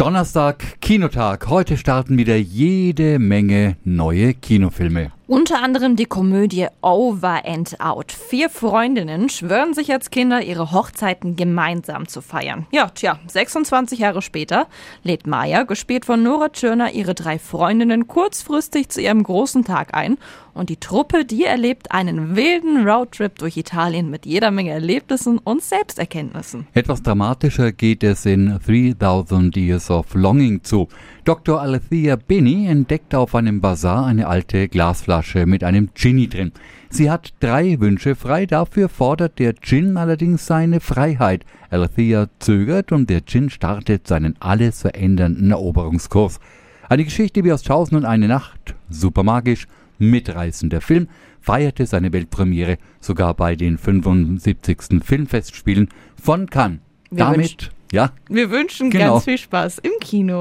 Donnerstag, Kinotag. Heute starten wieder jede Menge neue Kinofilme. Unter anderem die Komödie Over and Out. Vier Freundinnen schwören sich als Kinder, ihre Hochzeiten gemeinsam zu feiern. Ja, tja, 26 Jahre später lädt Maya, gespielt von Nora Tschirner, ihre drei Freundinnen kurzfristig zu ihrem großen Tag ein. Und die Truppe, die erlebt einen wilden Roadtrip durch Italien mit jeder Menge Erlebnissen und Selbsterkenntnissen. Etwas dramatischer geht es in 3000 Years of Longing zu. Dr. Alethea Benny entdeckt auf einem Bazar eine alte Glasflasche mit einem Ginny drin. Sie hat drei Wünsche frei, dafür fordert der Gin allerdings seine Freiheit. Alethea zögert und der Gin startet seinen alles verändernden Eroberungskurs. Eine Geschichte wie aus Tausend und eine Nacht, super magisch, mitreißender Film, feierte seine Weltpremiere sogar bei den 75. Filmfestspielen von Cannes. Wir Damit, wünschen- ja, Wir wünschen Genau. ganz viel Spaß im Kino.